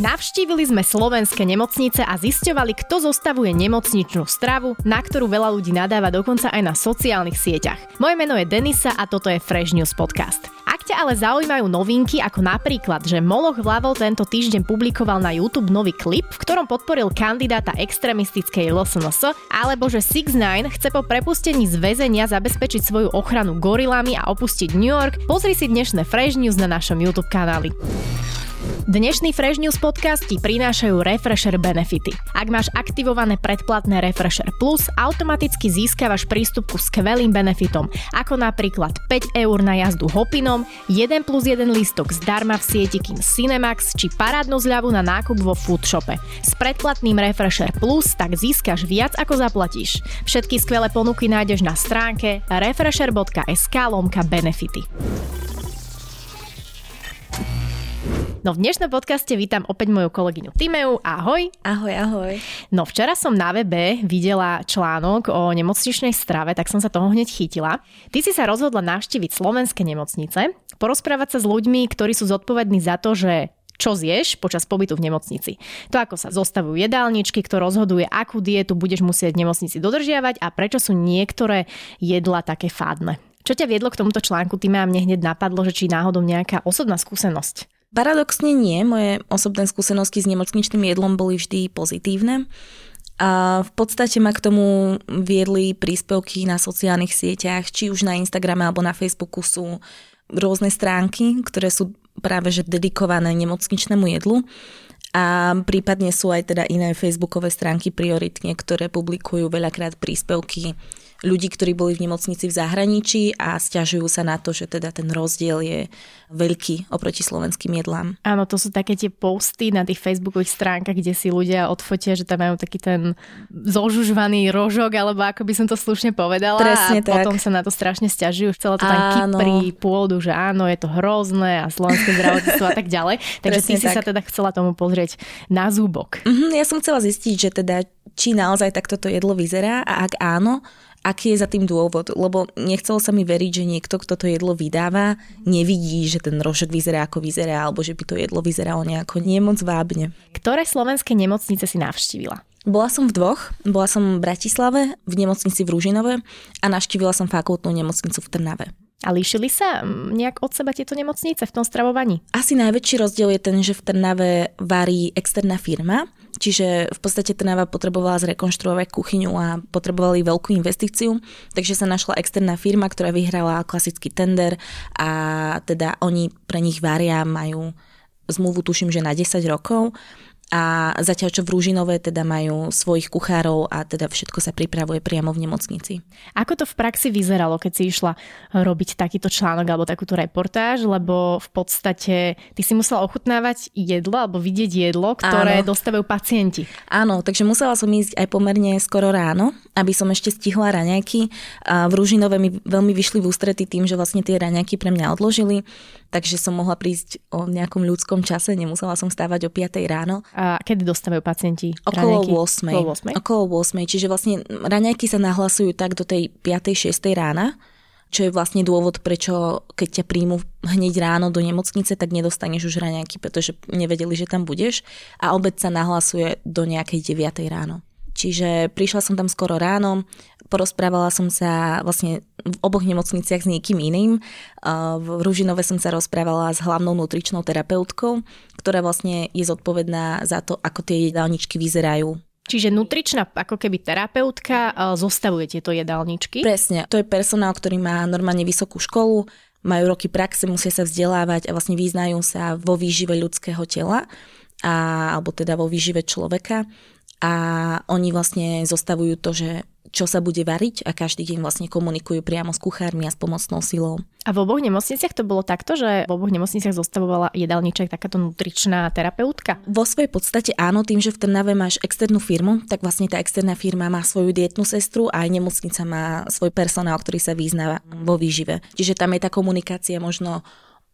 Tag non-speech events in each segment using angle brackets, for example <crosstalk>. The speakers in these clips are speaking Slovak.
Navštívili sme slovenské nemocnice a zisťovali, kto zostavuje nemocničnú stravu, na ktorú veľa ľudí nadáva dokonca aj na sociálnych sieťach. Moje meno je Denisa a toto je Fresh News Podcast. Ak ťa ale zaujímajú novinky, ako napríklad, že Moloch Vlavol tento týždeň publikoval na YouTube nový klip, v ktorom podporil kandidáta extremistickej LSNS, alebo že 6 9 chce po prepustení z väzenia zabezpečiť svoju ochranu gorilami a opustiť New York, pozri si dnešné Fresh News na našom YouTube kanáli. Dnešný Fresh News podcast ti prinášajú Refresher benefity. Ak máš aktivované predplatné Refresher Plus, automaticky získavaš prístup ku skvelým benefitom, ako napríklad 5 eur na jazdu Hopinom, 1 plus 1 lístok zdarma v sieti Kin Cinemax či parádnu zľavu na nákup vo Foodshope. S predplatným Refresher Plus tak získaš viac ako zaplatíš. Všetky skvelé ponuky nájdeš na stránke refresher.sk lomka benefity. No v dnešnom podcaste vítam opäť moju kolegyňu Timeu. Ahoj. Ahoj, ahoj. No včera som na webe videla článok o nemocničnej strave, tak som sa toho hneď chytila. Ty si sa rozhodla navštíviť slovenské nemocnice, porozprávať sa s ľuďmi, ktorí sú zodpovední za to, že čo zješ počas pobytu v nemocnici. To, ako sa zostavujú jedálničky, kto rozhoduje, akú dietu budeš musieť v nemocnici dodržiavať a prečo sú niektoré jedla také fádne. Čo ťa viedlo k tomuto článku, ty a mne hneď napadlo, že či náhodou nejaká osobná skúsenosť Paradoxne nie, moje osobné skúsenosti s nemocničným jedlom boli vždy pozitívne. A v podstate ma k tomu viedli príspevky na sociálnych sieťach, či už na Instagrame alebo na Facebooku sú rôzne stránky, ktoré sú práve že dedikované nemocničnému jedlu. A prípadne sú aj teda iné facebookové stránky prioritne, ktoré publikujú veľakrát príspevky ľudí, ktorí boli v nemocnici v zahraničí a stiažujú sa na to, že teda ten rozdiel je veľký oproti slovenským jedlám. Áno, to sú také tie posty na tých facebookových stránkach, kde si ľudia odfotia, že tam majú taký ten zožužvaný rožok, alebo ako by som to slušne povedala. Presne a tak. potom sa na to strašne stiažujú. Chcela to tam kypri pôdu, že áno, je to hrozné a slovenské zdravotníctvo a tak ďalej. <laughs> Takže Presne ty si tak. sa teda chcela tomu pozrieť na zúbok. Mm-hmm, ja som chcela zistiť, že teda či naozaj takto to jedlo vyzerá a ak áno, aký je za tým dôvod, lebo nechcelo sa mi veriť, že niekto, kto to jedlo vydáva, nevidí, že ten rožok vyzerá ako vyzerá, alebo že by to jedlo vyzeralo nejako nemoc vábne. Ktoré slovenské nemocnice si navštívila? Bola som v dvoch. Bola som v Bratislave, v nemocnici v Rúžinove a navštívila som fakultnú nemocnicu v Trnave. A líšili sa nejak od seba tieto nemocnice v tom stravovaní? Asi najväčší rozdiel je ten, že v Trnave varí externá firma, čiže v podstate Trnava potrebovala zrekonštruovať kuchyňu a potrebovali veľkú investíciu, takže sa našla externá firma, ktorá vyhrala klasický tender a teda oni pre nich varia, majú zmluvu tuším, že na 10 rokov a zatiaľ čo v Rúžinové teda majú svojich kuchárov a teda všetko sa pripravuje priamo v nemocnici. Ako to v praxi vyzeralo, keď si išla robiť takýto článok alebo takúto reportáž, lebo v podstate ty si musela ochutnávať jedlo alebo vidieť jedlo, ktoré Áno. dostávajú pacienti. Áno, takže musela som ísť aj pomerne skoro ráno, aby som ešte stihla raňajky. A v Rúžinové mi veľmi vyšli v ústrety tým, že vlastne tie raňajky pre mňa odložili takže som mohla prísť o nejakom ľudskom čase, nemusela som stávať o 5 ráno. A kedy dostávajú pacienti Okolo 8. Okolo 8. Okolo 8. Čiže vlastne raňajky sa nahlasujú tak do tej 5. 6. rána, čo je vlastne dôvod, prečo keď ťa príjmu hneď ráno do nemocnice, tak nedostaneš už raňajky, pretože nevedeli, že tam budeš a obed sa nahlasuje do nejakej 9. ráno. Čiže prišla som tam skoro ráno, porozprávala som sa vlastne v oboch nemocniciach s niekým iným. V Ružinove som sa rozprávala s hlavnou nutričnou terapeutkou, ktorá vlastne je zodpovedná za to, ako tie jedálničky vyzerajú Čiže nutričná ako keby terapeutka zostavuje tieto jedálničky? Presne. To je personál, ktorý má normálne vysokú školu, majú roky praxe, musia sa vzdelávať a vlastne vyznajú sa vo výžive ľudského tela a, alebo teda vo výžive človeka a oni vlastne zostavujú to, že čo sa bude variť a každý deň vlastne komunikujú priamo s kuchármi a s pomocnou silou. A v oboch nemocniciach to bolo takto, že v oboch nemocniciach zostavovala jedálniček takáto nutričná terapeutka? Vo svojej podstate áno, tým, že v Trnave máš externú firmu, tak vlastne tá externá firma má svoju dietnú sestru a aj nemocnica má svoj personál, ktorý sa vyznáva vo výžive. Čiže tam je tá komunikácia možno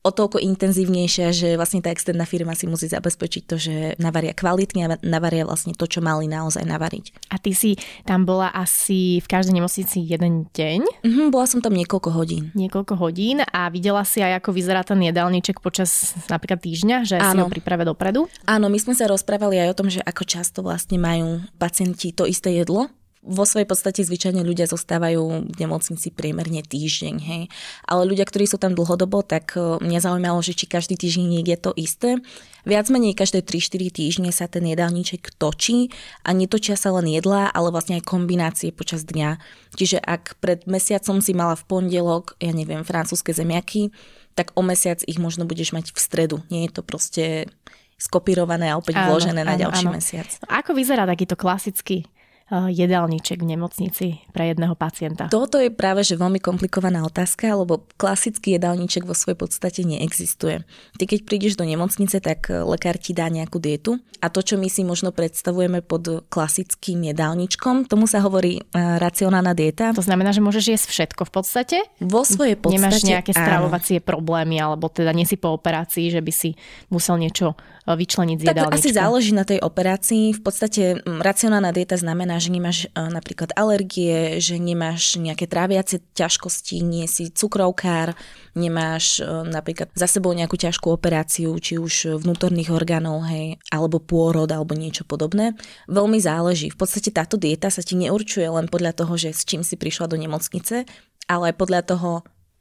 o toľko intenzívnejšia, že vlastne tá externá firma si musí zabezpečiť to, že navaria kvalitne a navaria vlastne to, čo mali naozaj navariť. A ty si tam bola asi v každej nemocnici jeden deň? Mhm, bola som tam niekoľko hodín. Niekoľko hodín a videla si aj, ako vyzerá ten jedálniček počas napríklad týždňa, že Áno. si ho priprave dopredu? Áno, my sme sa rozprávali aj o tom, že ako často vlastne majú pacienti to isté jedlo, vo svojej podstate zvyčajne ľudia zostávajú v nemocnici priemerne týždeň, hej. Ale ľudia, ktorí sú tam dlhodobo, tak e, mňa zaujímalo, že či každý týždeň niekde to isté. Viac menej každé 3-4 týždne sa ten jedálniček točí a netočia sa len jedlá, ale vlastne aj kombinácie počas dňa. Čiže ak pred mesiacom si mala v pondelok, ja neviem, francúzske zemiaky, tak o mesiac ich možno budeš mať v stredu. Nie je to proste skopírované a opäť áno, vložené áno, na ďalší áno. mesiac. Ako vyzerá takýto klasický jedálniček v nemocnici pre jedného pacienta? Toto je práve že veľmi komplikovaná otázka, lebo klasický jedálniček vo svojej podstate neexistuje. Ty keď prídeš do nemocnice, tak eh, lekár ti dá nejakú dietu a to, čo my si možno predstavujeme pod klasickým jedálničkom, tomu sa hovorí uh, racionálna dieta. To znamená, že môžeš jesť všetko v podstate? Vo svojej podstate Nemáš nejaké stravovacie áno. problémy, alebo teda nie si po operácii, že by si musel niečo vyčleniť z tak asi záleží na tej operácii. V podstate mm, racionálna dieta znamená, že nemáš e, napríklad alergie, že nemáš nejaké tráviace ťažkosti, nie si cukrovkár, nemáš e, napríklad za sebou nejakú ťažkú operáciu, či už vnútorných orgánov, hej, alebo pôrod, alebo niečo podobné. Veľmi záleží. V podstate táto dieta sa ti neurčuje len podľa toho, že s čím si prišla do nemocnice, ale aj podľa toho,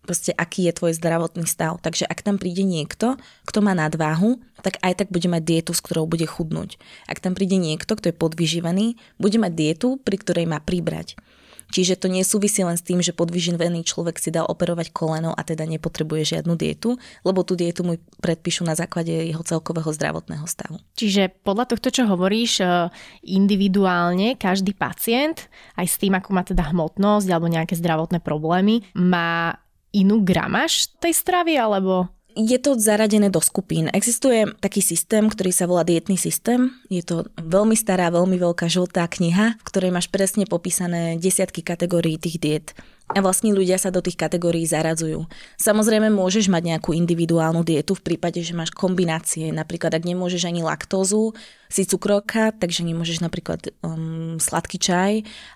proste aký je tvoj zdravotný stav. Takže ak tam príde niekto, kto má nadváhu, tak aj tak bude mať dietu, s ktorou bude chudnúť. Ak tam príde niekto, kto je podvyživený, bude mať dietu, pri ktorej má pribrať. Čiže to nesúvisí len s tým, že podvyživený človek si dá operovať koleno a teda nepotrebuje žiadnu dietu, lebo tú dietu mu predpíšu na základe jeho celkového zdravotného stavu. Čiže podľa tohto, čo hovoríš, e, individuálne každý pacient, aj s tým, ako má teda hmotnosť alebo nejaké zdravotné problémy, má inú gramaž tej stravy, alebo je to zaradené do skupín. Existuje taký systém, ktorý sa volá dietný systém. Je to veľmi stará, veľmi veľká žltá kniha, v ktorej máš presne popísané desiatky kategórií tých diet a vlastne ľudia sa do tých kategórií zaradzujú. Samozrejme môžeš mať nejakú individuálnu dietu v prípade, že máš kombinácie. Napríklad, ak nemôžeš ani laktózu, si cukrovka, takže nemôžeš napríklad um, sladký čaj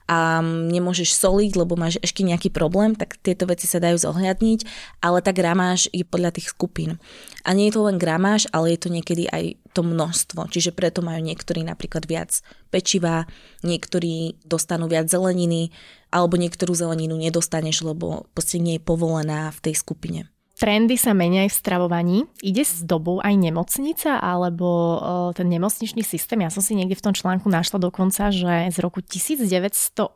a nemôžeš soliť, lebo máš ešte nejaký problém, tak tieto veci sa dajú zohľadniť, ale tá gramáž je podľa tých skupín. A nie je to len gramáž, ale je to niekedy aj to množstvo. Čiže preto majú niektorí napríklad viac pečiva, niektorí dostanú viac zeleniny, alebo niektorú zeleninu nedostaneš, lebo proste nie je povolená v tej skupine. Trendy sa menia aj v stravovaní. Ide s dobou aj nemocnica alebo o, ten nemocničný systém. Ja som si niekde v tom článku našla dokonca, že z roku 1983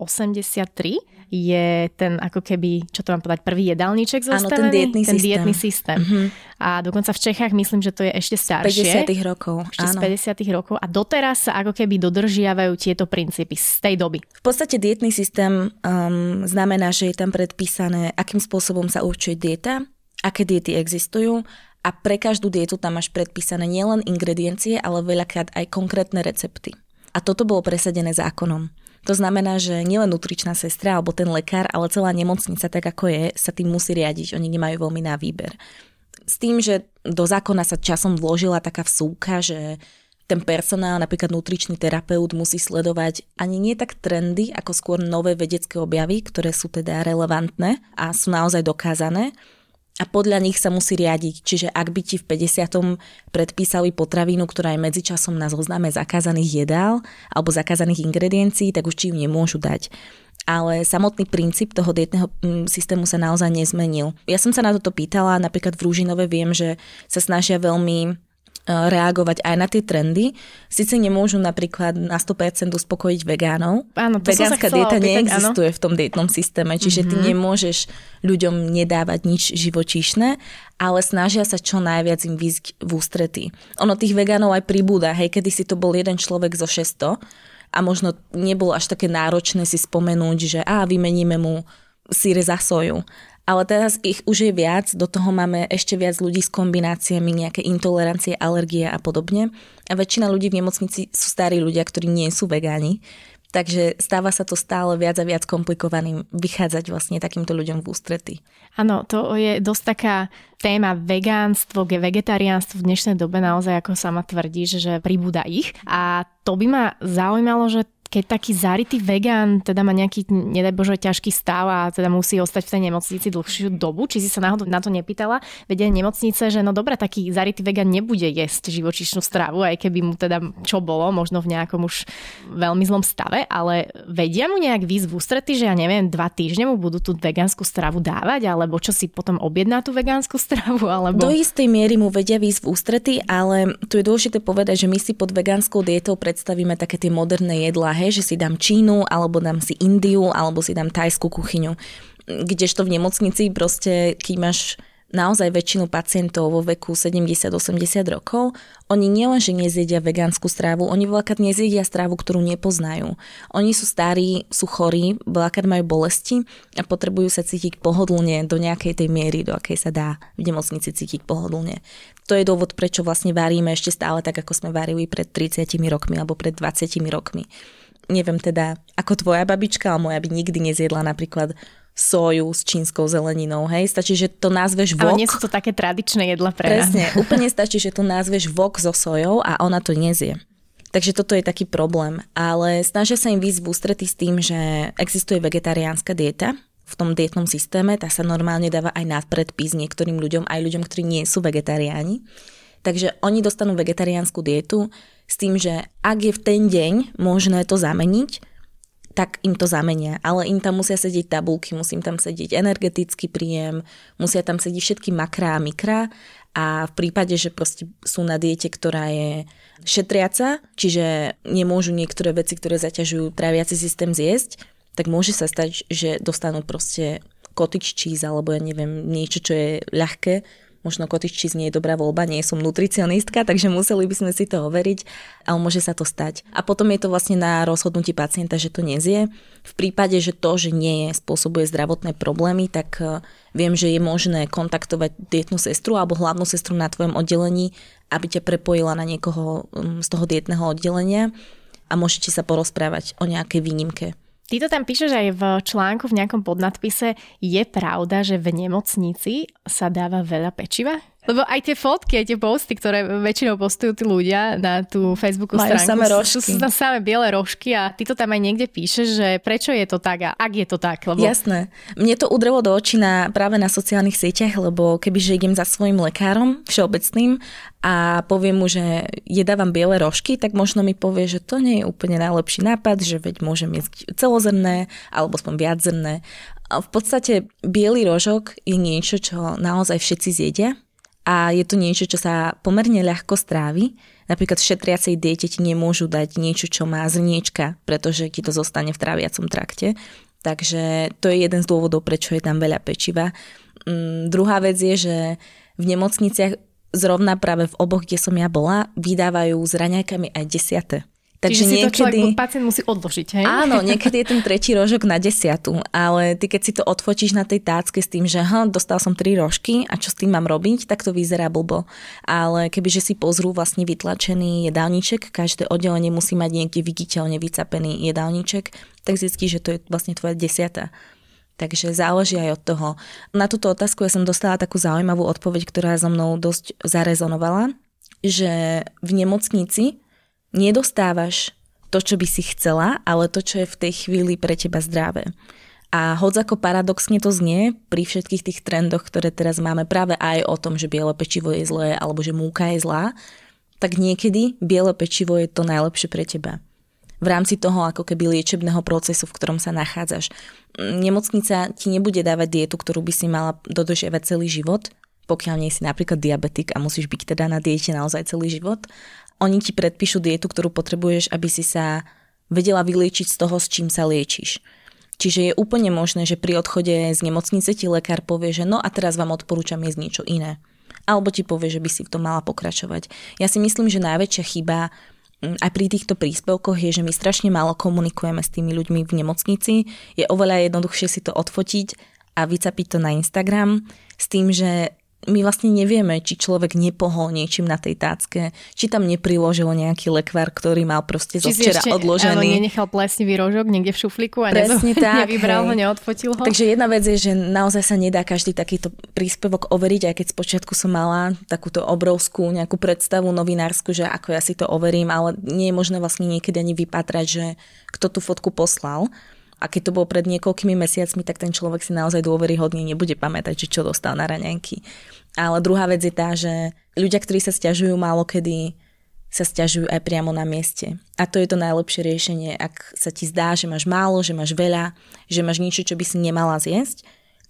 je ten ako keby, čo to mám povedať, prvý jedálniček zostavený. Áno, ten dietný ten systém. Dietný systém. Uh-huh. A dokonca v Čechách myslím, že to je ešte staršie. 50 rokov. Ešte áno. z 50 rokov. A doteraz sa ako keby dodržiavajú tieto princípy z tej doby. V podstate dietný systém um, znamená, že je tam predpísané, akým spôsobom sa určuje dieta, aké diety existujú a pre každú dietu tam máš predpísané nielen ingrediencie, ale veľakrát aj konkrétne recepty. A toto bolo presadené zákonom. To znamená, že nielen nutričná sestra alebo ten lekár, ale celá nemocnica, tak ako je, sa tým musí riadiť. Oni nemajú veľmi na výber. S tým, že do zákona sa časom vložila taká vsúka, že ten personál, napríklad nutričný terapeut, musí sledovať ani nie tak trendy, ako skôr nové vedecké objavy, ktoré sú teda relevantné a sú naozaj dokázané a podľa nich sa musí riadiť. Čiže ak by ti v 50. predpísali potravinu, ktorá je medzičasom na zozname zakázaných jedál alebo zakázaných ingrediencií, tak už ti ju nemôžu dať. Ale samotný princíp toho dietného mm, systému sa naozaj nezmenil. Ja som sa na toto pýtala, napríklad v Rúžinove viem, že sa snažia veľmi reagovať aj na tie trendy. Sice nemôžu napríklad na 100% uspokojiť vegánov. Áno, to Vegánska dieta opýtať, neexistuje áno. v tom dietnom systéme, čiže mm-hmm. ty mhm. nemôžeš ľuďom nedávať nič živočíšne, ale snažia sa čo najviac im výsť v ústretí. Ono tých vegánov aj pribúda, hej, kedy si to bol jeden človek zo 600 a možno nebolo až také náročné si spomenúť, že a vymeníme mu síre za soju ale teraz ich už je viac, do toho máme ešte viac ľudí s kombináciami, nejaké intolerancie, alergie a podobne. A väčšina ľudí v nemocnici sú starí ľudia, ktorí nie sú vegáni. Takže stáva sa to stále viac a viac komplikovaným vychádzať vlastne takýmto ľuďom v ústrety. Áno, to je dosť taká téma vegánstvo, vegetariánstvo v dnešnej dobe naozaj, ako sama tvrdíš, že pribúda ich. A to by ma zaujímalo, že keď taký zarytý vegán teda má nejaký, nedaj Bože, ťažký stav a teda musí ostať v tej nemocnici dlhšiu dobu, či si sa náhodou na to nepýtala, vedia nemocnice, že no dobré, taký zarytý vegán nebude jesť živočišnú stravu, aj keby mu teda čo bolo, možno v nejakom už veľmi zlom stave, ale vedia mu nejak výsť v ústrety, že ja neviem, dva týždne mu budú tú vegánsku stravu dávať, alebo čo si potom objedná tú vegánsku stravu, alebo... Do istej miery mu vedia výsť v ústrety, ale tu je dôležité povedať, že my si pod vegánskou dietou predstavíme také tie moderné jedlá, hej, že si dám Čínu, alebo dám si Indiu, alebo si dám tajskú kuchyňu. Kdežto v nemocnici proste, keď máš naozaj väčšinu pacientov vo veku 70-80 rokov, oni nielenže nezjedia vegánsku strávu, oni veľakrát nezjedia strávu, ktorú nepoznajú. Oni sú starí, sú chorí, veľakrát majú bolesti a potrebujú sa cítiť pohodlne do nejakej tej miery, do akej sa dá v nemocnici cítiť pohodlne. To je dôvod, prečo vlastne varíme ešte stále tak, ako sme varili pred 30 rokmi alebo pred 20 rokmi neviem teda, ako tvoja babička, ale moja by nikdy nezjedla napríklad soju s čínskou zeleninou, hej? Stačí, že to nazveš vok. Ale nie sú to také tradičné jedla pre Presne, <laughs> úplne stačí, že to nazveš vok so sojou a ona to nezie. Takže toto je taký problém. Ale snažia sa im výsť v ústrety s tým, že existuje vegetariánska dieta v tom dietnom systéme. Tá sa normálne dáva aj na predpis niektorým ľuďom, aj ľuďom, ktorí nie sú vegetariáni. Takže oni dostanú vegetariánsku dietu s tým, že ak je v ten deň možné to zameniť, tak im to zamenia. Ale im tam musia sedieť tabulky, musím tam sedieť energetický príjem, musia tam sedieť všetky makrá a mikra a v prípade, že proste sú na diete, ktorá je šetriaca, čiže nemôžu niektoré veci, ktoré zaťažujú tráviaci systém zjesť, tak môže sa stať, že dostanú proste cottage cheese alebo ja neviem, niečo, čo je ľahké, možno cottage cheese nie je dobrá voľba, nie som nutricionistka, takže museli by sme si to overiť, ale môže sa to stať. A potom je to vlastne na rozhodnutí pacienta, že to nezie. V prípade, že to, že nie je, spôsobuje zdravotné problémy, tak e, viem, že je možné kontaktovať dietnú sestru alebo hlavnú sestru na tvojom oddelení, aby ťa prepojila na niekoho z toho dietného oddelenia a môžete sa porozprávať o nejakej výnimke. Ty to tam píšeš aj v článku v nejakom podnadpise. Je pravda, že v nemocnici sa dáva veľa pečiva? Lebo aj tie fotky, aj tie posty, ktoré väčšinou postujú tí ľudia na tú Facebooku Majú stránku, samé rožky. sú, tam samé biele rožky a ty to tam aj niekde píšeš, že prečo je to tak a ak je to tak. Lebo... Jasné. Mne to udrelo do očí na, práve na sociálnych sieťach, lebo kebyže idem za svojim lekárom všeobecným a poviem mu, že jedávam biele rožky, tak možno mi povie, že to nie je úplne najlepší nápad, že veď môžem jesť celozrné alebo aspoň viaczrné. A v podstate biely rožok je niečo, čo naozaj všetci zjedia a je to niečo, čo sa pomerne ľahko strávi. Napríklad v šetriacej diete ti nemôžu dať niečo, čo má zrniečka, pretože ti to zostane v tráviacom trakte. Takže to je jeden z dôvodov, prečo je tam veľa pečiva. Mm, druhá vec je, že v nemocniciach zrovna práve v oboch, kde som ja bola, vydávajú s raňajkami aj desiate. Takže Čiže niekedy... si to človek, pacient musí odložiť, hej? Áno, <laughs> niekedy je ten tretí rožok na desiatu, ale ty keď si to odfotíš na tej tácke s tým, že ha, dostal som tri rožky a čo s tým mám robiť, tak to vyzerá blbo. Ale kebyže si pozrú vlastne vytlačený jedálniček, každé oddelenie musí mať niekde viditeľne vycapený jedálniček, tak zistí, že to je vlastne tvoja desiata. Takže záleží aj od toho. Na túto otázku ja som dostala takú zaujímavú odpoveď, ktorá so mnou dosť zarezonovala, že v nemocnici nedostávaš to, čo by si chcela, ale to, čo je v tej chvíli pre teba zdravé. A hoď ako paradoxne to znie, pri všetkých tých trendoch, ktoré teraz máme práve aj o tom, že biele pečivo je zlé alebo že múka je zlá, tak niekedy biele pečivo je to najlepšie pre teba. V rámci toho ako keby liečebného procesu, v ktorom sa nachádzaš. Nemocnica ti nebude dávať dietu, ktorú by si mala dodržiavať celý život, pokiaľ nie si napríklad diabetik a musíš byť teda na diete naozaj celý život, oni ti predpíšu dietu, ktorú potrebuješ, aby si sa vedela vyliečiť z toho, s čím sa liečiš. Čiže je úplne možné, že pri odchode z nemocnice ti lekár povie, že no a teraz vám odporúčam jesť niečo iné. Alebo ti povie, že by si v tom mala pokračovať. Ja si myslím, že najväčšia chyba mm, aj pri týchto príspevkoch je, že my strašne málo komunikujeme s tými ľuďmi v nemocnici. Je oveľa jednoduchšie si to odfotiť a vycapiť to na Instagram s tým, že my vlastne nevieme, či človek nepohol niečím na tej tácke, či tam nepriložil nejaký lekvár, ktorý mal proste zo včera ešte, odložený. Áno, nenechal plesnivý rožok niekde v šuflíku a Presne nezo, tak, nevybral hej. ho, neodfotil ho. Takže jedna vec je, že naozaj sa nedá každý takýto príspevok overiť, aj keď spočiatku som mala takúto obrovskú nejakú predstavu novinársku, že ako ja si to overím, ale nie je možné vlastne niekedy ani vypatrať, že kto tú fotku poslal. A keď to bolo pred niekoľkými mesiacmi, tak ten človek si naozaj dôveryhodne nebude pamätať, že čo dostal na raňajky. Ale druhá vec je tá, že ľudia, ktorí sa stiažujú málo kedy, sa stiažujú aj priamo na mieste. A to je to najlepšie riešenie, ak sa ti zdá, že máš málo, že máš veľa, že máš niečo, čo by si nemala zjesť,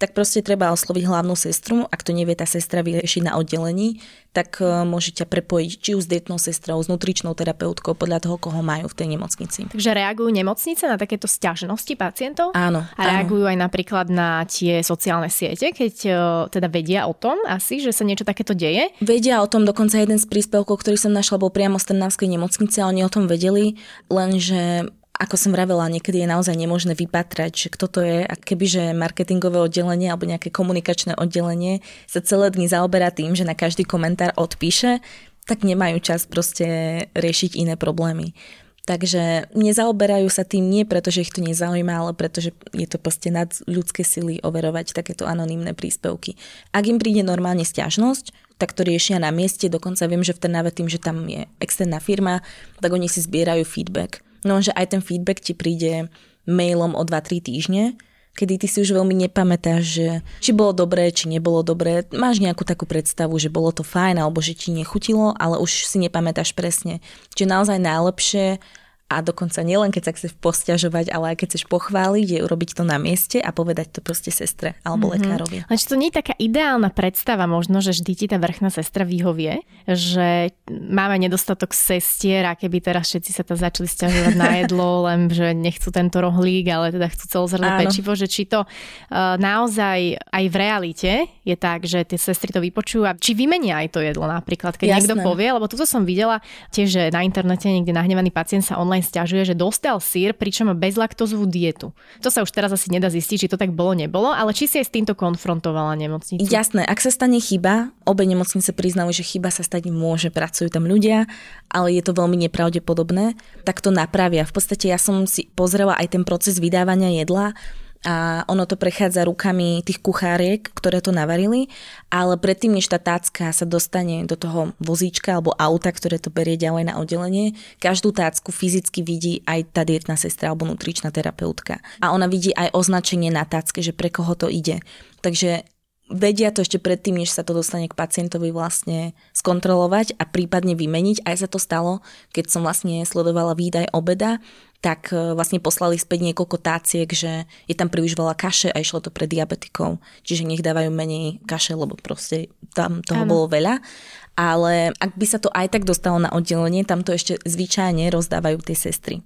tak proste treba osloviť hlavnú sestru. Ak to nevie tá sestra vyriešiť na oddelení, tak e, môže ťa prepojiť či už s detnou sestrou, s nutričnou terapeutkou, podľa toho, koho majú v tej nemocnici. Takže reagujú nemocnice na takéto stiažnosti pacientov? Áno. A reagujú áno. aj napríklad na tie sociálne siete, keď e, teda vedia o tom asi, že sa niečo takéto deje? Vedia o tom, dokonca jeden z príspevkov, ktorý som našla, bol priamo z Trnavskej nemocnice a oni o tom vedeli, lenže ako som vravela, niekedy je naozaj nemožné vypatrať, že kto to je a kebyže marketingové oddelenie alebo nejaké komunikačné oddelenie sa celé dni zaoberá tým, že na každý komentár odpíše, tak nemajú čas proste riešiť iné problémy. Takže nezaoberajú sa tým nie preto, že ich to nezaujíma, ale preto, že je to proste nad ľudské sily overovať takéto anonymné príspevky. Ak im príde normálne stiažnosť, tak to riešia na mieste, dokonca viem, že v Trnave tým, že tam je externá firma, tak oni si zbierajú feedback No že aj ten feedback ti príde mailom o 2-3 týždne, kedy ty si už veľmi nepamätáš, že či bolo dobré, či nebolo dobré. Máš nejakú takú predstavu, že bolo to fajn, alebo že ti nechutilo, ale už si nepamätáš presne. Čiže naozaj najlepšie a dokonca nielen keď sa chceš posťažovať, ale aj keď chceš pochváliť, je urobiť to na mieste a povedať to proste sestre alebo mm-hmm. lekárovi. Či to nie je taká ideálna predstava možno, že vždy ti tá vrchná sestra vyhovie, že máme nedostatok sestier a keby teraz všetci sa tam začali stiažovať na jedlo, <laughs> len že nechcú tento rohlík, ale teda chcú celozrné pečivo, že či to uh, naozaj aj v realite je tak, že tie sestry to vypočujú a či vymenia aj to jedlo napríklad, keď Jasné. niekto povie, lebo tu som videla tiež, že na internete niekde nahnevaný pacient sa online stiažuje, že dostal sír, pričom bezlaktozovú dietu. To sa už teraz asi nedá zistiť, či to tak bolo, nebolo, ale či si aj s týmto konfrontovala nemocnicu? Jasné, ak sa stane chyba, obe nemocnice priznajú, že chyba sa stať môže, pracujú tam ľudia, ale je to veľmi nepravdepodobné, tak to napravia. V podstate ja som si pozrela aj ten proces vydávania jedla a ono to prechádza rukami tých kucháriek, ktoré to navarili, ale predtým, než tá tácka sa dostane do toho vozíčka alebo auta, ktoré to berie ďalej na oddelenie, každú tácku fyzicky vidí aj tá dietná sestra alebo nutričná terapeutka. A ona vidí aj označenie na tácke, že pre koho to ide. Takže vedia to ešte predtým, než sa to dostane k pacientovi vlastne skontrolovať a prípadne vymeniť. Aj sa to stalo, keď som vlastne sledovala výdaj obeda, tak e, vlastne poslali späť niekoľko táciek, že je tam príliš veľa kaše a išlo to pre diabetikov. Čiže nech dávajú menej kaše, lebo proste tam toho ano. bolo veľa. Ale ak by sa to aj tak dostalo na oddelenie, tam to ešte zvyčajne rozdávajú tie sestry.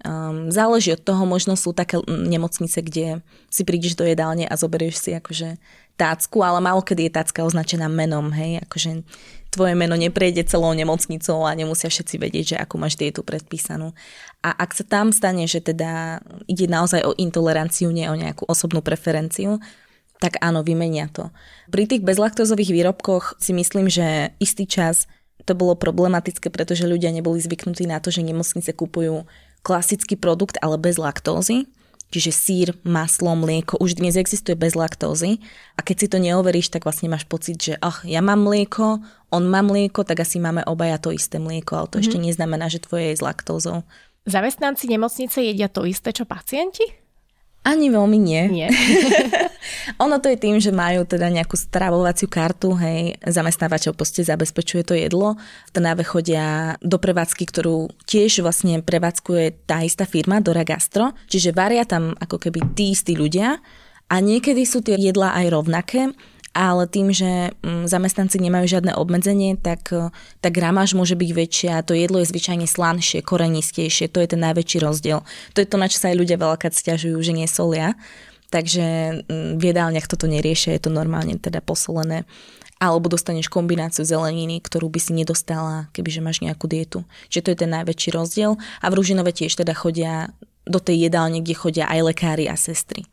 Um, záleží od toho, možno sú také nemocnice, kde si prídeš do jedálne a zoberieš si akože tácku, ale málo kedy je tácka označená menom, hej, akože tvoje meno neprejde celou nemocnicou a nemusia všetci vedieť, že ako máš dietu predpísanú. A ak sa tam stane, že teda ide naozaj o intoleranciu, nie o nejakú osobnú preferenciu, tak áno, vymenia to. Pri tých bezlaktózových výrobkoch si myslím, že istý čas to bolo problematické, pretože ľudia neboli zvyknutí na to, že nemocnice kupujú klasický produkt, ale bez laktózy. Čiže sír, maslo, mlieko už dnes existuje bez laktózy a keď si to neoveríš, tak vlastne máš pocit, že ach, ja mám mlieko, on má mlieko, tak asi máme obaja to isté mlieko, ale to mm-hmm. ešte neznamená, že tvoje je s laktózou. Zamestnanci nemocnice jedia to isté, čo pacienti? Ani veľmi nie. Nie. <laughs> ono to je tým, že majú teda nejakú stravovaciu kartu, hej, zamestnávateľ poste zabezpečuje to jedlo. V Trnave chodia do prevádzky, ktorú tiež vlastne prevádzkuje tá istá firma, Dora Gastro, čiže varia tam ako keby tí istí ľudia a niekedy sú tie jedlá aj rovnaké, ale tým, že mm, zamestnanci nemajú žiadne obmedzenie, tak e, tá gramáž môže byť väčšia, to jedlo je zvyčajne slanšie, korenistejšie, to je ten najväčší rozdiel. To je to, na čo sa aj ľudia veľakrát stiažujú, že nie solia. Takže mm, v jedálniach toto neriešia, je to normálne teda posolené. Alebo dostaneš kombináciu zeleniny, ktorú by si nedostala, kebyže máš nejakú dietu. Čiže to je ten najväčší rozdiel. A v Ružinove tiež teda chodia do tej jedálne, kde chodia aj lekári a sestry.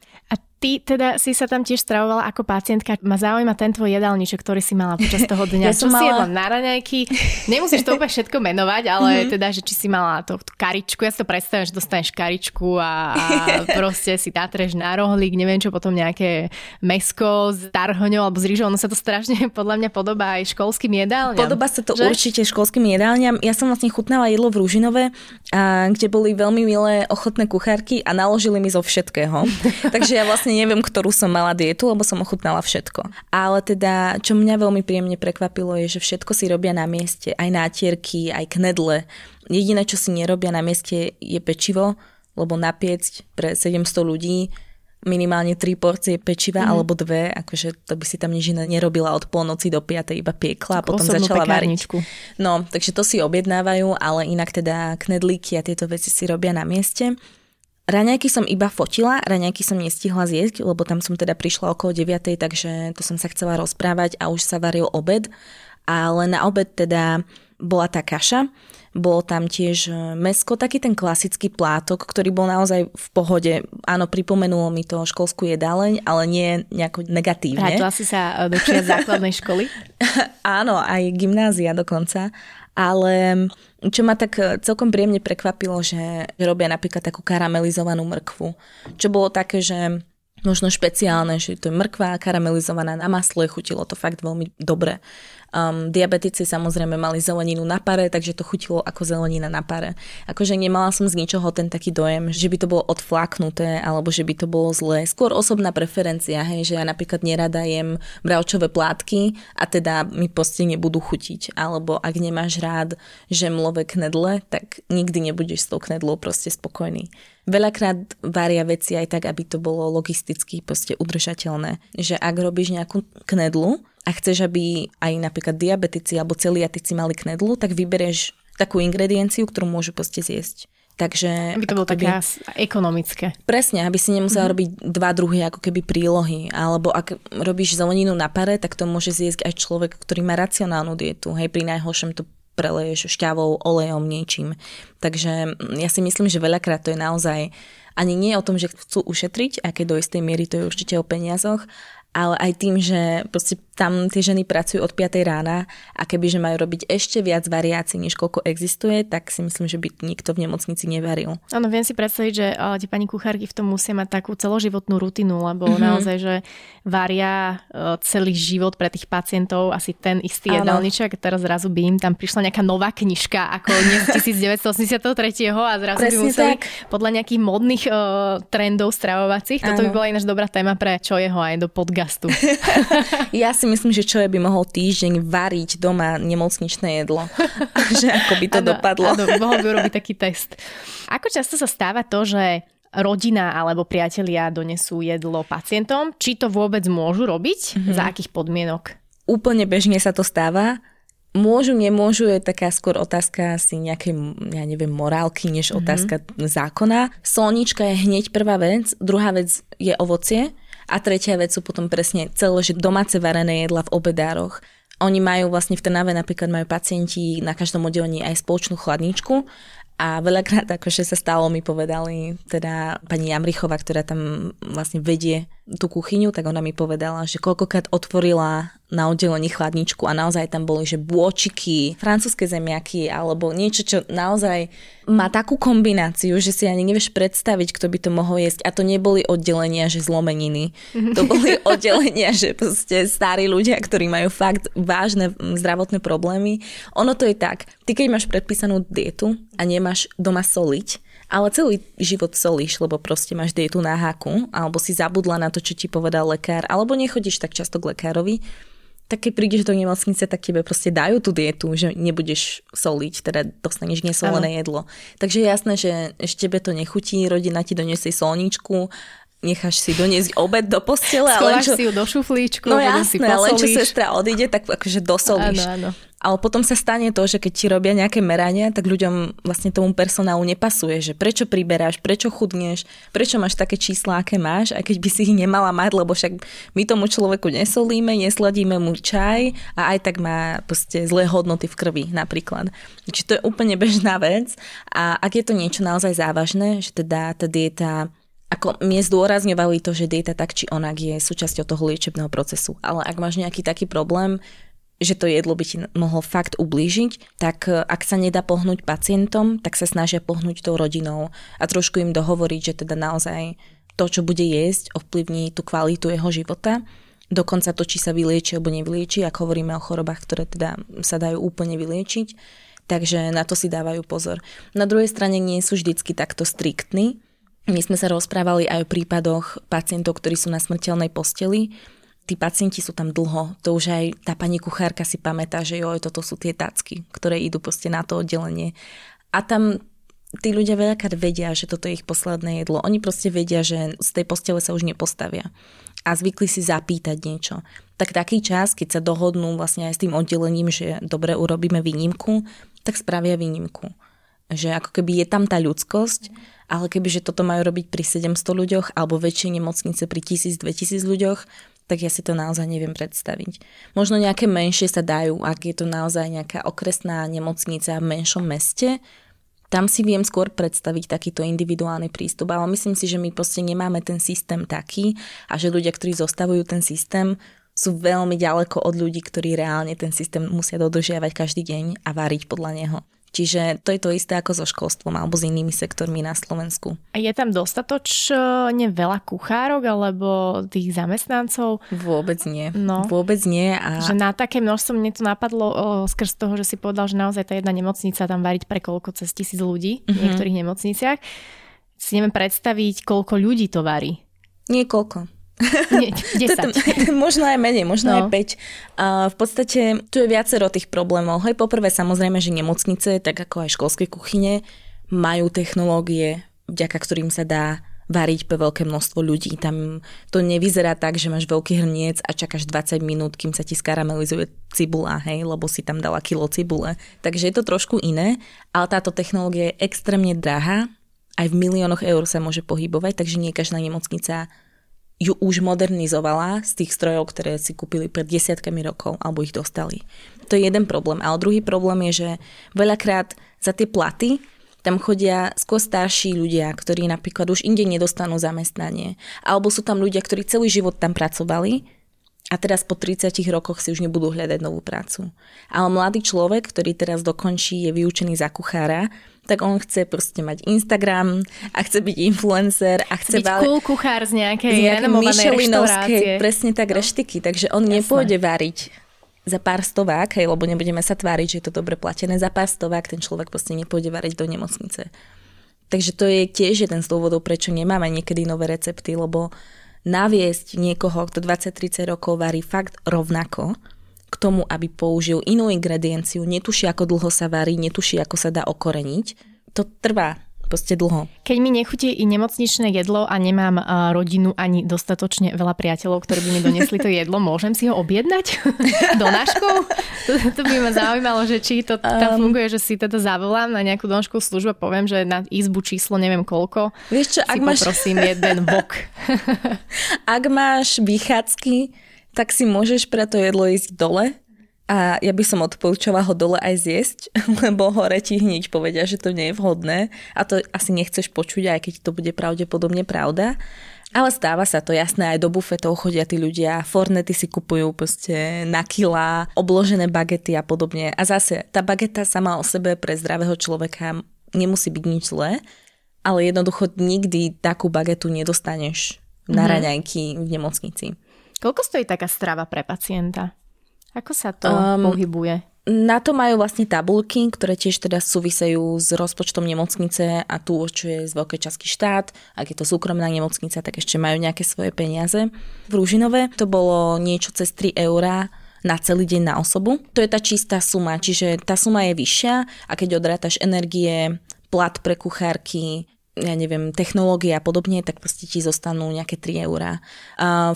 Ty teda si sa tam tiež stravovala ako pacientka. Ma zaujíma ten tvoj jedálniček, ktorý si mala počas toho dňa. ja Čo mala... si jedla na raňajky? Nemusíš to úplne všetko menovať, ale mm-hmm. teda, že či si mala to, tú karičku. Ja si to predstavím, že dostaneš karičku a, a <laughs> proste si tátreš na rohlík, neviem čo, potom nejaké mesko s tarhoňou alebo s rýžou. Ono sa to strašne <laughs> podľa mňa podobá aj školským jedálňam. Podobá sa to že? určite školským jedálňam. Ja som vlastne chutnala jedlo v Rúžinove, a, kde boli veľmi milé, ochotné kuchárky a naložili mi zo všetkého. <laughs> Takže ja vlastne vlastne neviem, ktorú som mala dietu, lebo som ochutnala všetko. Ale teda, čo mňa veľmi príjemne prekvapilo, je, že všetko si robia na mieste, aj nátierky, aj knedle. Jediné, čo si nerobia na mieste, je pečivo, lebo napiecť pre 700 ľudí minimálne 3 porcie pečiva mm. alebo dve, akože to by si tam nič iné nerobila od polnoci do 5. iba piekla a potom začala pekárničku. variť. No, takže to si objednávajú, ale inak teda knedlíky a tieto veci si robia na mieste. Raňajky som iba fotila, raňajky som nestihla zjesť, lebo tam som teda prišla okolo 9, takže to som sa chcela rozprávať a už sa varil obed. Ale na obed teda bola tá kaša, bolo tam tiež e, mesko, taký ten klasický plátok, ktorý bol naozaj v pohode. Áno, pripomenulo mi to školskú jedáleň, ale nie nejako negatívne. Vrátila si sa e, do <laughs> základnej školy? Áno, aj gymnázia dokonca ale čo ma tak eh, celkom príjemne prekvapilo, že robia napríklad takú karamelizovanú mrkvu, čo bolo také, že možno špeciálne, že to je mrkva karamelizovaná na masle, chutilo to fakt veľmi dobre. Um, diabetici samozrejme mali zeleninu na pare, takže to chutilo ako zelenina na pare. Akože nemala som z ničoho ten taký dojem, že by to bolo odflaknuté alebo že by to bolo zlé. Skôr osobná preferencia, hej, že ja napríklad nerada jem bravčové plátky a teda mi proste nebudú chutiť. Alebo ak nemáš rád žemlové knedle, tak nikdy nebudeš s tou knedlou proste spokojný. Veľakrát varia veci aj tak, aby to bolo logisticky proste udržateľné. Že ak robíš nejakú knedlu, a chceš, aby aj napríklad diabetici alebo celiatici mali knedlu, tak vyberieš takú ingredienciu, ktorú môžu proste zjesť. Takže... Aby to bolo také ekonomické. Presne, aby si nemusela mm-hmm. robiť dva druhy ako keby prílohy. Alebo ak robíš zeleninu na pare, tak to môže zjesť aj človek, ktorý má racionálnu dietu. Hej, pri najhoršom to preleješ šťavou, olejom, niečím. Takže ja si myslím, že veľakrát to je naozaj ani nie o tom, že chcú ušetriť, aké do istej miery to je určite o peniazoch, ale aj tým, že proste tam tie ženy pracujú od 5 rána a kebyže majú robiť ešte viac variácií, než koľko existuje, tak si myslím, že by nikto v nemocnici nevaril. Áno, viem si predstaviť, že tie pani kuchárky v tom musia mať takú celoživotnú rutinu, lebo mm-hmm. naozaj, že varia celý život pre tých pacientov asi ten istý jedálniček. Teraz zrazu by im tam prišla nejaká nová knižka ako z 1983 <laughs> a zrazu Presne by museli tak. podľa nejakých modných uh, trendov stravovacích. Toto by bola ináč dobrá téma pre čo jeho aj do podcastu. <laughs> <laughs> ja si myslím, že čo je by mohol týždeň variť doma nemocničné jedlo. <laughs> že ako by to ano, dopadlo. Áno, mohol by urobiť taký test. Ako často sa stáva to, že rodina alebo priatelia donesú jedlo pacientom? Či to vôbec môžu robiť? Mm-hmm. Za akých podmienok? Úplne bežne sa to stáva. Môžu, nemôžu je taká skôr otázka asi nejakej, ja neviem, morálky, než mm-hmm. otázka zákona. Solnička je hneď prvá vec, druhá vec je ovocie a tretia vec sú potom presne celé, že domáce varené jedla v obedároch. Oni majú vlastne v Trnave napríklad majú pacienti na každom oddelení aj spoločnú chladničku a veľakrát akože sa stalo, mi povedali, teda pani Jamrichová, ktorá tam vlastne vedie tú kuchyňu, tak ona mi povedala, že koľkokrát otvorila na oddelení chladničku a naozaj tam boli, že bôčiky, francúzske zemiaky alebo niečo, čo naozaj má takú kombináciu, že si ani nevieš predstaviť, kto by to mohol jesť. A to neboli oddelenia, že zlomeniny. To boli <laughs> oddelenia, že proste starí ľudia, ktorí majú fakt vážne zdravotné problémy. Ono to je tak, ty keď máš predpísanú dietu a nemáš doma soliť, ale celý život solíš, lebo proste máš dietu na háku, alebo si zabudla na to, čo ti povedal lekár, alebo nechodíš tak často k lekárovi, tak keď prídeš do nemocnice, tak tebe proste dajú tú dietu, že nebudeš soliť, teda dostaneš nesolené jedlo. Takže jasné, že ešte to nechutí, rodina ti doniesie solničku necháš si doniesť obed do postele. Schováš čo... si ju do šuflíčku, no jasné, len čo sestra odíde, tak akože dosolíš. Áno, áno. Ale potom sa stane to, že keď ti robia nejaké merania, tak ľuďom vlastne tomu personálu nepasuje, že prečo priberáš, prečo chudneš, prečo máš také čísla, aké máš, aj keď by si ich nemala mať, lebo však my tomu človeku nesolíme, nesladíme mu čaj a aj tak má proste zlé hodnoty v krvi napríklad. Čiže to je úplne bežná vec a ak je to niečo naozaj závažné, že teda tá dieta ako mne zdôrazňovali to, že dieta tak či onak je súčasťou toho liečebného procesu. Ale ak máš nejaký taký problém, že to jedlo by ti mohlo fakt ublížiť, tak e, ak sa nedá pohnúť pacientom, tak sa snažia pohnúť tou rodinou a trošku im dohovoriť, že teda naozaj to, čo bude jesť, ovplyvní tú kvalitu jeho života. Dokonca to, či sa vylieči alebo nevylieči, ak hovoríme o chorobách, ktoré teda sa dajú úplne vyliečiť. Takže na to si dávajú pozor. Na druhej strane nie sú vždycky takto striktní. My sme sa rozprávali aj o prípadoch pacientov, ktorí sú na smrteľnej posteli, tí pacienti sú tam dlho. To už aj tá pani kuchárka si pamätá, že jo, toto sú tie tacky, ktoré idú proste na to oddelenie. A tam tí ľudia veľakrát vedia, že toto je ich posledné jedlo. Oni proste vedia, že z tej postele sa už nepostavia. A zvykli si zapýtať niečo. Tak taký čas, keď sa dohodnú vlastne aj s tým oddelením, že dobre urobíme výnimku, tak spravia výnimku. Že ako keby je tam tá ľudskosť, ale keby, že toto majú robiť pri 700 ľuďoch alebo väčšej nemocnice pri 1000-2000 ľuďoch, tak ja si to naozaj neviem predstaviť. Možno nejaké menšie sa dajú, ak je to naozaj nejaká okresná nemocnica v menšom meste, tam si viem skôr predstaviť takýto individuálny prístup, ale myslím si, že my proste nemáme ten systém taký a že ľudia, ktorí zostavujú ten systém, sú veľmi ďaleko od ľudí, ktorí reálne ten systém musia dodržiavať každý deň a váriť podľa neho. Čiže to je to isté ako so školstvom alebo s inými sektormi na Slovensku. A je tam dostatočne veľa kuchárok alebo tých zamestnancov? Vôbec nie. No. Vôbec nie. A... Že na také množstvo mne to napadlo o, skrz toho, že si povedal, že naozaj tá jedna nemocnica tam variť pre koľko cez tisíc ľudí mm-hmm. v mhm. niektorých nemocniciach. Si neviem predstaviť, koľko ľudí to varí. Niekoľko. Nie, <laughs> 10. možno aj menej, možno no. aj 5. A v podstate tu je viacero tých problémov. Hej, poprvé samozrejme, že nemocnice, tak ako aj školské kuchyne, majú technológie, vďaka ktorým sa dá variť pre veľké množstvo ľudí. Tam to nevyzerá tak, že máš veľký hrniec a čakáš 20 minút, kým sa ti skaramelizuje cibula, hej, lebo si tam dala kilo cibule. Takže je to trošku iné, ale táto technológia je extrémne drahá, aj v miliónoch eur sa môže pohybovať, takže nie každá nemocnica ju už modernizovala z tých strojov, ktoré si kúpili pred desiatkami rokov alebo ich dostali. To je jeden problém. Ale druhý problém je, že veľakrát za tie platy tam chodia skôr starší ľudia, ktorí napríklad už inde nedostanú zamestnanie. Alebo sú tam ľudia, ktorí celý život tam pracovali a teraz po 30 rokoch si už nebudú hľadať novú prácu. Ale mladý človek, ktorý teraz dokončí, je vyučený za kuchára, tak on chce proste mať Instagram a chce byť influencer a chce byť cool kuchár z nejakej z reštaurácie. Presne tak, no. reštiky. Takže on Jasné. nepôjde variť za pár stovák, hej, lebo nebudeme sa tváriť, že je to dobre platené, za pár stovák ten človek proste nepôjde variť do nemocnice. Takže to je tiež jeden z dôvodov, prečo nemáme niekedy nové recepty, lebo naviesť niekoho, kto 20-30 rokov varí fakt rovnako, k tomu, aby použil inú ingredienciu, netuší, ako dlho sa varí, netuší, ako sa dá okoreniť. To trvá proste dlho. Keď mi nechutí i nemocničné jedlo a nemám uh, rodinu ani dostatočne veľa priateľov, ktorí by mi donesli to jedlo, môžem si ho objednať <laughs> donáškou? To, to by ma zaujímalo, že či to tam um, funguje, že si teda zavolám na nejakú donáškovú službu a poviem, že na izbu číslo neviem koľko. Vieš čo, ak máš... jeden vok. <laughs> ak máš vychádzky, tak si môžeš pre to jedlo ísť dole a ja by som odporúčala ho dole aj zjesť, <laughs> lebo hore ti hneď povedia, že to nie je vhodné a to asi nechceš počuť, aj keď to bude pravdepodobne pravda. Ale stáva sa to, jasné, aj do bufetov chodia tí ľudia, fornety si kupujú proste na kila, obložené bagety a podobne. A zase, tá bageta sama o sebe pre zdravého človeka nemusí byť nič zlé, ale jednoducho nikdy takú bagetu nedostaneš na mm-hmm. raňajky v nemocnici. Koľko stojí taká strava pre pacienta? Ako sa to um, pohybuje? Na to majú vlastne tabulky, ktoré tiež teda súvisejú s rozpočtom nemocnice a tu určuje z veľkej časti štát. Ak je to súkromná nemocnica, tak ešte majú nejaké svoje peniaze. V Rúžinové to bolo niečo cez 3 eurá na celý deň na osobu. To je tá čistá suma, čiže tá suma je vyššia a keď odrátaš energie, plat pre kuchárky, ja neviem, technológie a podobne, tak proste ti zostanú nejaké 3 eurá.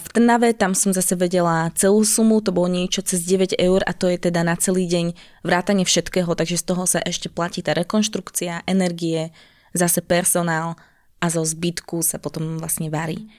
V Trnave tam som zase vedela celú sumu, to bolo niečo cez 9 eur a to je teda na celý deň vrátanie všetkého, takže z toho sa ešte platí tá rekonštrukcia, energie, zase personál a zo zbytku sa potom vlastne varí.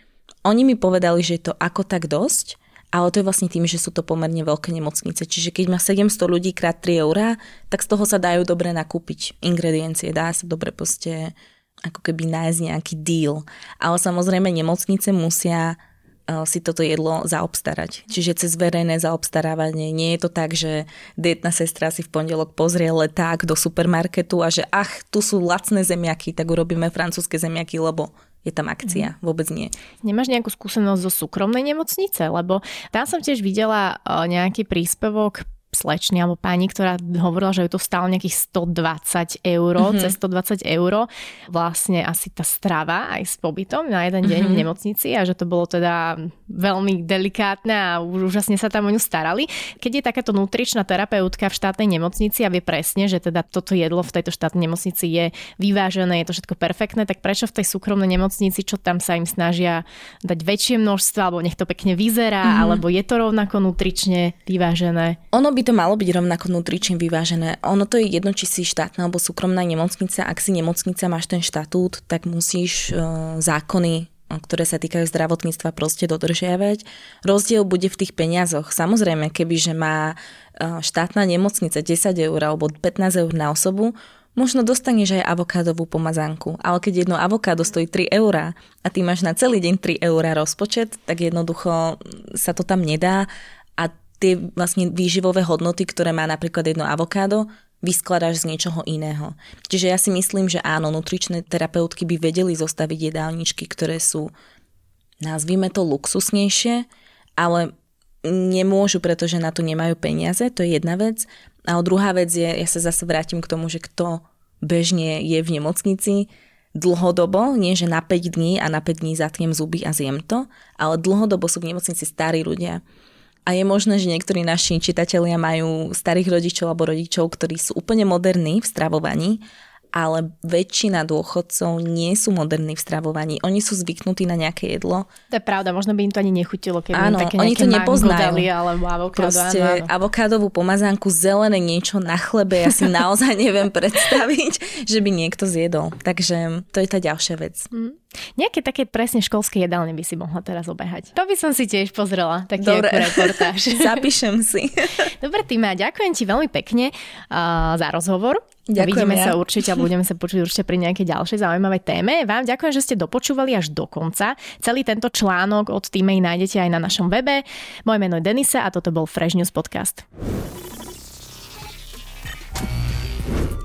Oni mi povedali, že je to ako tak dosť, ale to je vlastne tým, že sú to pomerne veľké nemocnice. Čiže keď má 700 ľudí krát 3 eurá, tak z toho sa dajú dobre nakúpiť ingrediencie, dá sa dobre proste ako keby nájsť nejaký deal. Ale samozrejme nemocnice musia Eh, si toto jedlo zaobstarať. Čiže cez verejné zaobstarávanie. Nie je to tak, že dietná sestra si v pondelok pozrie leták do supermarketu a že ach, tu sú lacné zemiaky, tak urobíme francúzske zemiaky, lebo je tam akcia. Mm. Vôbec nie. Nemáš nejakú skúsenosť zo súkromnej nemocnice? Lebo tam som tiež videla eh, nejaký príspevok slečny alebo pani, ktorá hovorila, že ju to stálo nejakých 120 eur, mm-hmm. cez 120 eur vlastne asi tá strava aj s pobytom na jeden deň mm-hmm. v nemocnici a že to bolo teda veľmi delikátne a úžasne sa tam o ňu starali. Keď je takáto nutričná terapeutka v štátnej nemocnici a vie presne, že teda toto jedlo v tejto štátnej nemocnici je vyvážené, je to všetko perfektné, tak prečo v tej súkromnej nemocnici, čo tam sa im snažia dať väčšie množstvo, alebo nech to pekne vyzerá, mm-hmm. alebo je to rovnako nutrične vyvážené? Ono by to malo byť rovnako nutrične vyvážené. Ono to je jedno, či si štátna alebo súkromná nemocnica. Ak si nemocnica, máš ten štatút, tak musíš uh, zákony ktoré sa týkajú zdravotníctva, proste dodržiavať. Rozdiel bude v tých peniazoch. Samozrejme, keby že má štátna nemocnica 10 eur alebo 15 eur na osobu, možno dostaneš aj avokádovú pomazánku. Ale keď jedno avokádo stojí 3 eurá a ty máš na celý deň 3 eurá rozpočet, tak jednoducho sa to tam nedá tie vlastne výživové hodnoty, ktoré má napríklad jedno avokádo, vyskladáš z niečoho iného. Čiže ja si myslím, že áno, nutričné terapeutky by vedeli zostaviť jedálničky, ktoré sú, nazvime to, luxusnejšie, ale nemôžu, pretože na to nemajú peniaze, to je jedna vec. A druhá vec je, ja sa zase vrátim k tomu, že kto bežne je v nemocnici, dlhodobo, nie že na 5 dní a na 5 dní zatiem zuby a zjem to, ale dlhodobo sú v nemocnici starí ľudia, a je možné, že niektorí naši čitatelia majú starých rodičov alebo rodičov, ktorí sú úplne moderní v stravovaní ale väčšina dôchodcov nie sú moderní v stravovaní. Oni sú zvyknutí na nejaké jedlo. To je pravda, možno by im to ani nechutilo, keby áno, také oni to nepoznajú. Dali, alebo avokádo, Proste áno, áno. avokádovú pomazánku, zelené niečo na chlebe, ja si <laughs> naozaj neviem predstaviť, že by niekto zjedol. Takže to je tá ďalšia vec. Mm. Nejaké také presne školské jedálne by si mohla teraz obehať. To by som si tiež pozrela, taký Dobre. reportáž. <laughs> Zapíšem si. <laughs> Dobre, Týma, ďakujem ti veľmi pekne uh, za rozhovor. Ďakujem Vidíme sa určite a budeme sa počuť určite pri nejakej ďalšej zaujímavej téme. Vám ďakujem, že ste dopočúvali až do konca. Celý tento článok od Týmej nájdete aj na našom webe. Moje meno je Denisa a toto bol Fresh News Podcast.